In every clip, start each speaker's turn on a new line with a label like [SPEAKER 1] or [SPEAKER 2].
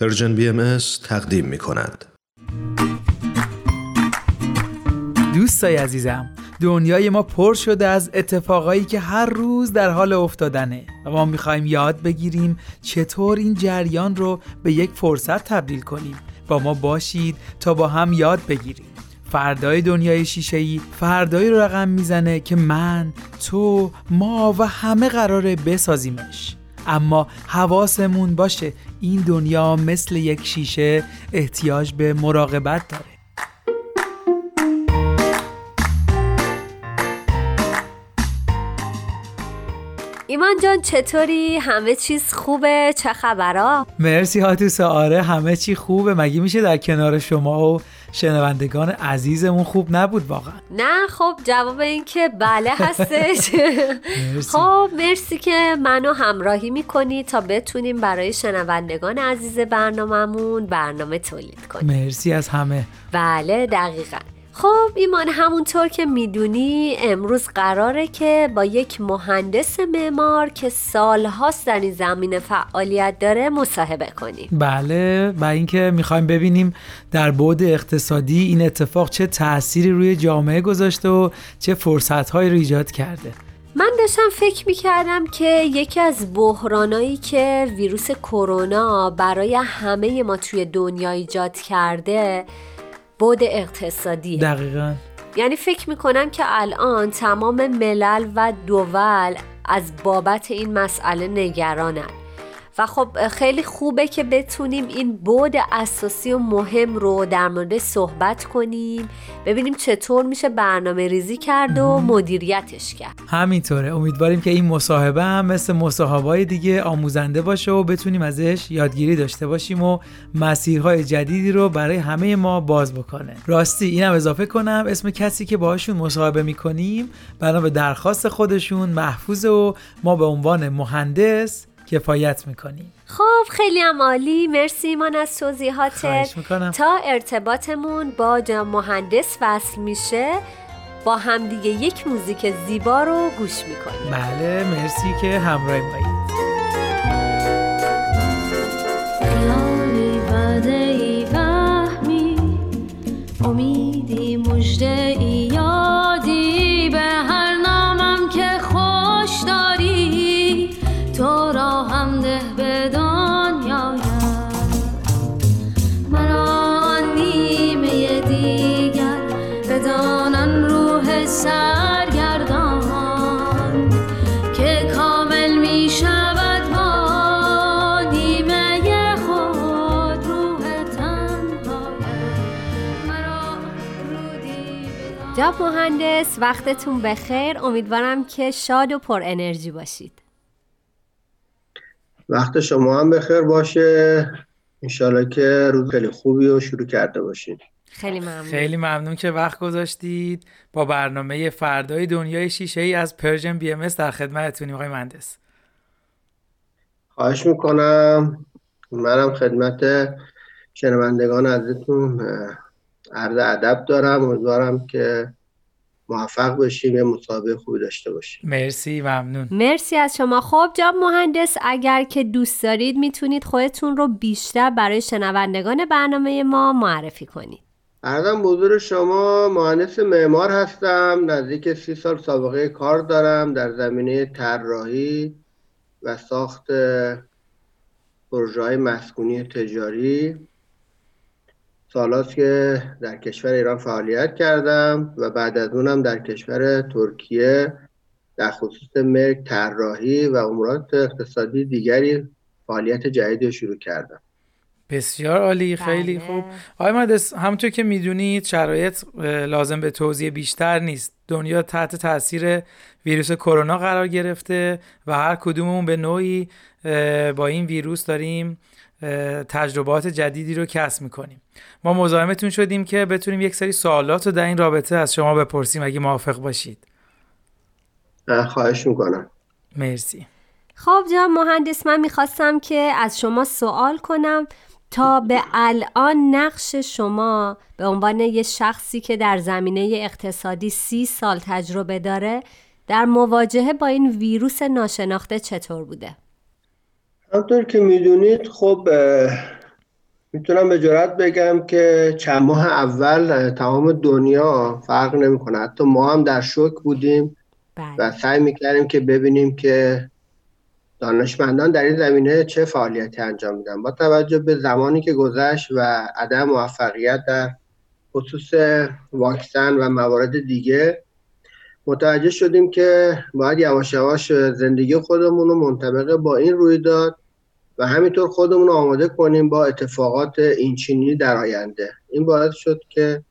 [SPEAKER 1] Persian BM تقدیم می کند.
[SPEAKER 2] دوستای عزیزم دنیای ما پر شده از اتفاقایی که هر روز در حال افتادنه و ما می‌خوایم یاد بگیریم چطور این جریان رو به یک فرصت تبدیل کنیم. با ما باشید تا با هم یاد بگیریم. فردای دنیای شیشه‌ای فردایی رو رقم می‌زنه که من تو ما و همه قراره بسازیمش. اما حواسمون باشه این دنیا مثل یک شیشه احتیاج به مراقبت داره
[SPEAKER 3] ایمان جان چطوری؟ همه چیز خوبه؟ چه خبرها؟
[SPEAKER 2] مرسی هاتوس آره همه چی خوبه مگه میشه در کنار شما و شنوندگان عزیزمون خوب نبود واقعا.
[SPEAKER 3] نه خب جواب این که بله هستش. خب مرسی که منو همراهی می‌کنی تا بتونیم برای شنوندگان عزیز برنامهمون برنامه تولید کنیم.
[SPEAKER 2] مرسی از همه.
[SPEAKER 3] بله دقیقا. خب ایمان همونطور که می‌دونی امروز قراره که با یک مهندس معمار که سالهاست در این زمینه فعالیت داره مصاحبه کنیم.
[SPEAKER 2] بله و اینکه می‌خوایم ببینیم در بعد اقتصادی این اتفاق چه تأثیری روی جامعه گذاشته و چه فرصتهایی رو ایجاد کرده.
[SPEAKER 3] من داشتم فکر می‌کردم که یکی از بحرانایی که ویروس کرونا برای همه ما توی دنیا ایجاد کرده بود اقتصادی.
[SPEAKER 2] دقیقا.
[SPEAKER 3] یعنی فکر می‌کنم که الان تمام ملل و دول از بابت این مسئله نگرانن. و خب خیلی خوبه که بتونیم این بود اساسی و مهم رو در مورد صحبت کنیم ببینیم چطور میشه برنامه ریزی کرد و مدیریتش کرد.
[SPEAKER 2] همینطوره. امیدواریم که این مصاحبه هم مثل مصاحبه دیگه آموزنده باشه و بتونیم ازش یادگیری داشته باشیم و مسیرهای جدیدی رو برای همه ما باز بکنه. راستی اینم اضافه کنم اسم کسی که باهاشون مصاحبه می‌کنیم بنا به درخواست خودشون محفوظ و ما به عنوان مهندس کفایت می‌کنیم
[SPEAKER 3] خب خیلی هم عالی. مرسی ایمان از توضیحاتت. تا ارتباطمون با مهندس وصل میشه با همدیگه یک موزیک زیبا رو گوش می‌کنیم.
[SPEAKER 2] بله مرسی که همراه مایید.
[SPEAKER 4] سرگردان که کامل می شود با نیمه خود روح تنهایم مرا رودی بدان
[SPEAKER 3] جاب مهندس وقتتون بخیر. امیدوارم که شاد و پر انرژی باشید.
[SPEAKER 5] وقت شما هم بخیر باشه. انشالله که روز خیلی خوبی رو شروع کرده باشین.
[SPEAKER 3] خیلی ممنون
[SPEAKER 2] خیلی ممنون. که وقت گذاشتید. با برنامه فردای دنیای شیشه ای از Persian BM در خدمتتونیم آقای مهندس.
[SPEAKER 5] خواهش می‌کنم. منم خدمت شنوندگان عزیزتون عرض ادب دارم. امیدوارم که موفق بشیم یه مصاحبه خوبی داشته باشیم.
[SPEAKER 2] مرسی ممنون.
[SPEAKER 3] مرسی از شما. خب جناب مهندس اگر که دوست دارید می‌تونید خودتون رو بیشتر برای شنوندگان برنامه ما معرفی کنید.
[SPEAKER 5] ارزم بزرگ شما مهندس معمار هستم نزدیک سی سال سابقه کار دارم در زمینه طراحی و ساخت پروژه مسکونی تجاری. سالاست که در کشور ایران فعالیت کردم و بعد از اونم در کشور ترکیه در خصوص ملک طراحی و امورات اقتصادی دیگری فعالیت جدیدی رو شروع کردم.
[SPEAKER 2] بسیار عالی خیلی
[SPEAKER 3] بله.
[SPEAKER 2] خوب. آقای مهندس همونطور که می‌دونید شرایط لازم به توضیح بیشتر نیست. دنیا تحت تاثیر ویروس کرونا قرار گرفته و هر کدوممون به نوعی با این ویروس داریم تجربات جدیدی رو کسب می‌کنیم. ما مزاحمتون شدیم که بتونیم یک سری سوالات رو در این رابطه از شما بپرسیم. اگه موافق باشید.
[SPEAKER 5] اه، خواهش می‌کنم.
[SPEAKER 2] مرسی.
[SPEAKER 3] خب جناب مهندس من می‌خواستم که از شما سوال کنم. تا به الان نقش شما به عنوان یه شخصی که در زمینه اقتصادی سی سال تجربه داره در مواجهه با این ویروس ناشناخته چطور بوده؟
[SPEAKER 5] همطور که می‌دونید خب می‌تونم به جرات بگم که چند ماه اول تمام دنیا فرق نمی‌کنه حتی ما هم در شوک بودیم
[SPEAKER 3] بله
[SPEAKER 5] و سعی می‌کردیم که ببینیم که دانشمندان در این زمینه چه فعالیتی انجام میدن؟ با توجه به زمانی که گذشت و عدم موفقیت در خصوص واکسن و موارد دیگه متوجه شدیم که باید یواش یواش زندگی خودمون رو منطبق با این رویداد و همینطور خودمون رو آماده کنیم با اتفاقات اینچینی در آینده. این باعث شد که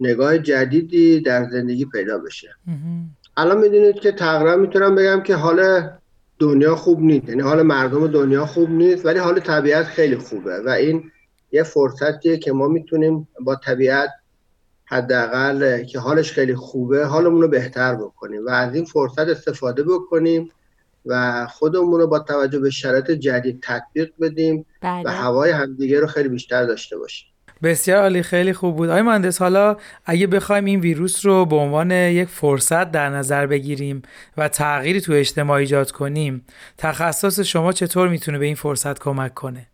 [SPEAKER 5] نگاه جدیدی در زندگی پیدا بشه. الان می‌دونید که تقریبا می‌تونم بگم که حال دنیا خوب نیست. یعنی حال مردم دنیا خوب نیست ولی حال طبیعت خیلی خوبه. و این یه فرصتیه که ما می‌تونیم با طبیعت حداقل که حالش خیلی خوبه حالمون رو بهتر بکنیم. و از این فرصت استفاده بکنیم و خودمون رو با توجه به شرایط جدید تطبیق بدیم و
[SPEAKER 3] بله.
[SPEAKER 5] هوای همدیگه رو خیلی بیشتر داشته باشیم.
[SPEAKER 2] بسیار عالی خیلی خوب بود. آقای مهندس حالا اگه بخوایم این ویروس رو به عنوان یک فرصت در نظر بگیریم و تغییری تو اجتماع ایجاد کنیم تخصص شما چطور می‌تونه به این فرصت کمک کنه؟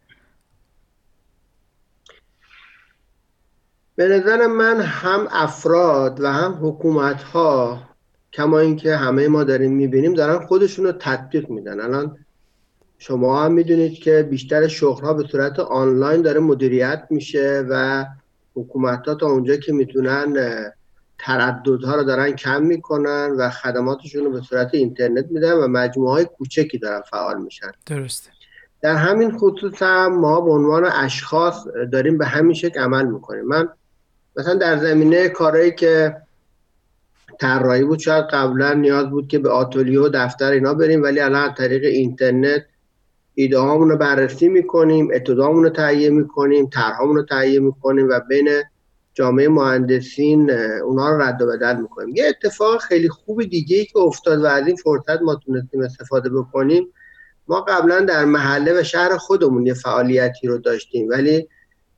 [SPEAKER 5] به نظر من هم افراد و هم حکومت ها کما اینکه همه ما داریم می‌بینیم دارن خودشون رو تطبیق میدن. الان شما هم می‌دونید که بیشتر شغل ها به صورت آنلاین داره مدیریت میشه و حکومت ها تا اونجا که می‌تونن ترددها رو دارن کم می‌کنن و خدماتشون رو به صورت اینترنت میدن و مجموعه های کوچکی دارن فعال میشن.
[SPEAKER 2] درسته.
[SPEAKER 5] در همین خصوص هم ما به عنوان اشخاص داریم به همین شکل عمل می‌کنیم. من مثلا در زمینه کارهایی که طراحی بود شاید قبلا نیاز بود که به آتلیه و دفتر اینا بریم ولی الان از طریق اینترنت ایده هامون رو بررسی می‌کنیم اتودامون رو تهیه می‌کنیم طرحامون رو تهیه می‌کنیم و بین جامعه مهندسین اونها رو رد و بدل می‌کنیم. یه اتفاق خیلی خوب دیگه ای که افتاد و از این فرصت ما تونستیم استفاده بکنیم ما قبلا در محله و شهر خودمون یه فعالیتی رو داشتیم ولی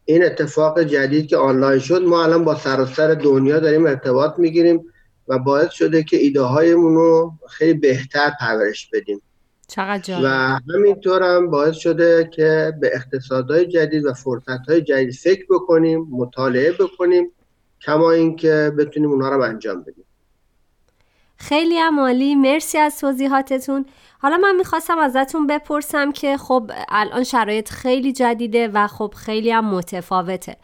[SPEAKER 5] این اتفاق جدید که آنلاین شد ما الان با سراسر دنیا داریم ارتباط می‌گیریم و باعث شده که ایده هایمون رو خیلی بهتر پرورش بدیم.
[SPEAKER 3] چقدر
[SPEAKER 5] و همینطور هم باعث شده که به اقتصادهای جدید و فرصتهای جدید فکر بکنیم مطالعه بکنیم کما اینکه بتونیم اونها رو انجام بدیم.
[SPEAKER 3] خیلی هم عالی. مرسی از توضیحاتتون. حالا من می‌خواستم ازتون بپرسم که خب الان شرایط خیلی جدیده و خب خیلی هم متفاوته.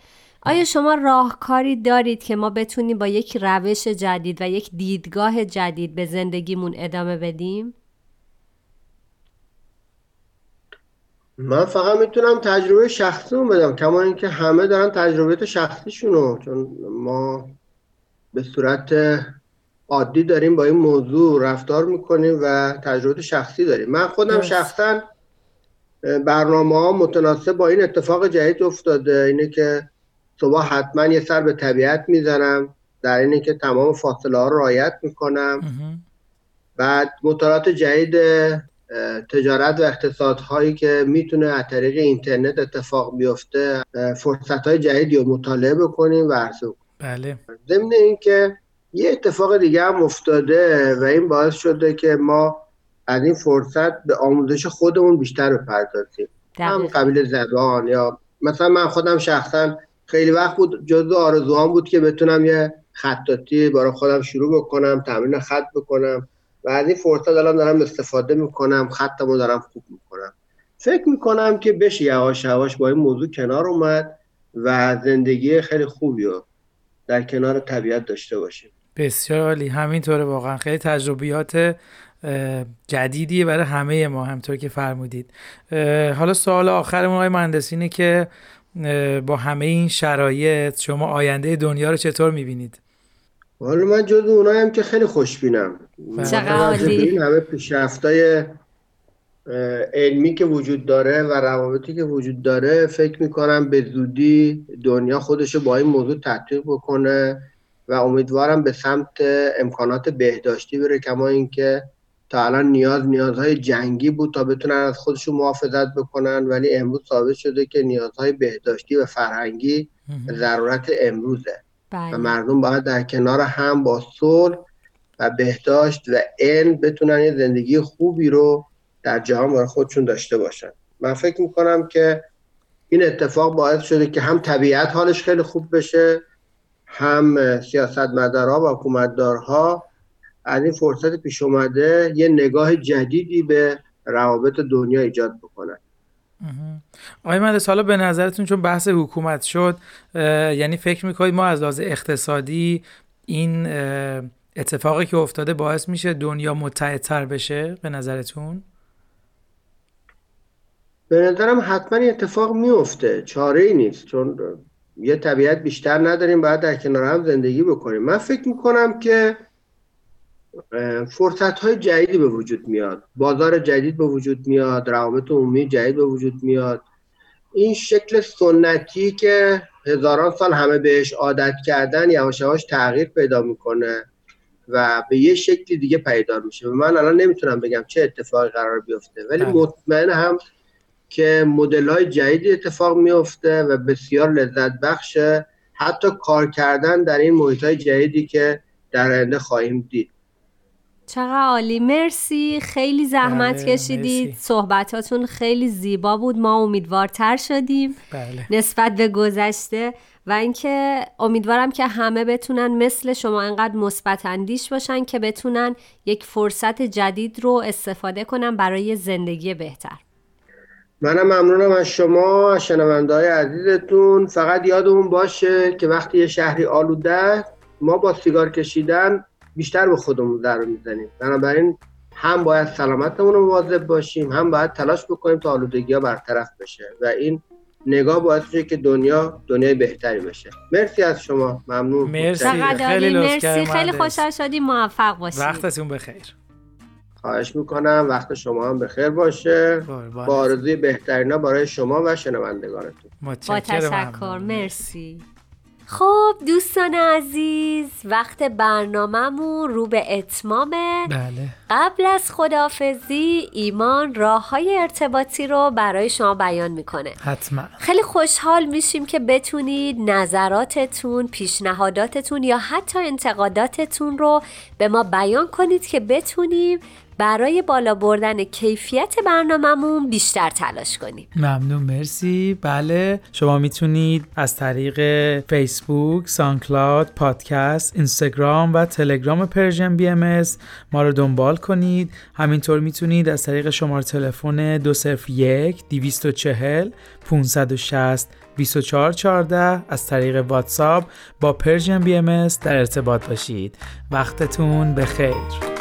[SPEAKER 3] آیا شما راهکاری دارید که ما بتونیم با یک روش جدید و یک دیدگاه جدید به زندگیمون ادامه بدیم؟
[SPEAKER 5] من فقط می‌تونم تجربه شخصیمو بدم کما اینکه همه دارن تجربه شخصیشونو چون ما به صورت عادی داریم با این موضوع رفتار می‌کنیم و تجربه شخصی داریم من خودم. شخصا برنامه ها متناسب با این اتفاق جدید افتاده اینه که صبح حتما یه سر به طبیعت می‌زنم در اینه که تمام فاصله ها رو رعایت می‌کنم. بعد مطالعات جدید تجارت و اقتصادهایی که می‌تونه از طریق اینترنت اتفاق بیفته فرصت های جدیدی رو مطالعه بکنیم و عرضه کنیم
[SPEAKER 2] بله.
[SPEAKER 5] ضمن اینکه یه اتفاق دیگه هم افتاده و این باعث شده که ما از این فرصت به آموزش خودمون بیشتر بپردازیم هم. قبیل زبان یا مثلا من خودم شخصا خیلی وقت بود جزو آرزوهام بود که بتونم یه خطاطی برای خودم شروع بکنم تمرین خط بکنم. و از این فرصت الان دارم استفاده می‌کنم خطمو دارم خوب می‌کنم. فکر می‌کنم که بشه یواش یواش با این موضوع کنار اومد و زندگی خیلی خوبی رو در کنار طبیعت داشته باشیم.
[SPEAKER 2] بسیار عالی. همینطوره واقعا. خیلی تجربیات اه، جدیدیه برای همه ما همطور که فرمودید. حالا سوال آخرمون آقای مهندس اینه که با همه این شرایط شما آینده دنیا رو چطور می‌بینید؟
[SPEAKER 5] حالا من جز اونایم که خیلی خوشبینم.
[SPEAKER 3] عالی.
[SPEAKER 5] این همه پیشرفتای علمی که وجود داره و روابطی که وجود داره فکر می‌کنم به زودی دنیا خودشو با این موضوع تطبیق بکنه و امیدوارم به سمت امکانات بهداشتی بره کما اینکه تا الان نیاز نیازهای جنگی بود تا بتونن از خودشون محافظت بکنن ولی امروز ثابت شده که نیازهای بهداشتی و فرهنگی ضرورت امروزه. و
[SPEAKER 3] بله
[SPEAKER 5] مردم باید در کنار هم با صلح و بهداشت و علم بتونن یه زندگی خوبی رو در جهان برای خودشون داشته باشن. من فکر می‌کنم که این اتفاق باعث شده که هم طبیعت حالش خیلی خوب بشه هم سیاستمدارها و حکومتدارها از این فرصت پیش اومده یه نگاه جدیدی به روابط دنیا ایجاد بکنن.
[SPEAKER 2] آقای مهندس حالا به نظرتون چون بحث حکومت شد یعنی فکر می‌کنید ما از لحاظ اقتصادی این اتفاقی که افتاده باعث میشه دنیا متحدتر بشه به نظرتون؟
[SPEAKER 5] به نظرم حتما این اتفاق میفته چاره ای نیست چون یه طبیعت بیشتر نداریم باید در کنار هم زندگی بکنیم. من فکر می‌کنم که فرصت های جدیدی به وجود میاد. بازار جدید به وجود میاد. روابط عمومی جدید به وجود میاد. این شکل سنتی که هزاران سال همه بهش عادت کردن یواش یواش تغییر پیدا می‌کنه و به یه شکلی دیگه پیدا میشه. من الان نمی‌تونم بگم چه اتفاقی قرار بیفته ولی بله. مطمئن هم که مدل های جدیدی اتفاق میفته و بسیار لذت بخشه. حتی کار کردن در این محیط های جدیدی که در آینده خواهیم دید.
[SPEAKER 3] چقدر عالی. مرسی. خیلی زحمت بله، کشیدید. صحبتاتون خیلی زیبا بود. ما امیدوارتر شدیم.
[SPEAKER 2] بله.
[SPEAKER 3] نسبت به گذشته. و اینکه امیدوارم که همه بتونن مثل شما انقدر مثبت اندیش باشن که بتونن یک فرصت جدید رو استفاده کنن برای زندگی بهتر.
[SPEAKER 5] منم ممنونم از شما از شنونده های عزیزتون. فقط یادمون باشه که وقتی یه شهری آلوده ما با سیگار کشیدن بیشتر به خودمون ضرر می‌زنیم. بنابراین هم باید سلامتمون رو مواظب باشیم هم باید تلاش بکنیم تا آلودگی ها برطرف بشه و این نگاه باید میشه که دنیا دنیای بهتری بشه. مرسی از شما. ممنون.
[SPEAKER 2] مرسی. خیلی
[SPEAKER 3] مرسی. خیلی خوشحال شدیم موفق باشید
[SPEAKER 2] وقتتون بخیر.
[SPEAKER 5] خواهش می‌کنم. وقت شما هم بخیر باشه. با آرزوی بهترینا برای شما و شنوندگانتون.
[SPEAKER 3] با تشکر. مرسی. خب دوستان عزیز وقت برنامهمون رو به اتمامه
[SPEAKER 2] بله.
[SPEAKER 3] قبل از خدافزی ایمان راه های ارتباطی رو برای شما بیان می‌کنه.
[SPEAKER 2] حتما.
[SPEAKER 3] خیلی خوشحال میشیم که بتونید نظراتتون پیشنهاداتتون یا حتی انتقاداتتون رو به ما بیان کنید که بتونیم برای بالا بردن کیفیت برنامهمون بیشتر تلاش کنیم.
[SPEAKER 2] ممنون مرسی. بله شما می‌تونید از طریق فیسبوک، SoundCloud، پادکست، اینستاگرام و تلگرام Persian BM ما رو دنبال کنید. همینطور می‌تونید از طریق شماره تلفن 201 240 560 2414 از طریق واتساپ با پرژن بی ام در ارتباط باشید. وقتتون بخیر.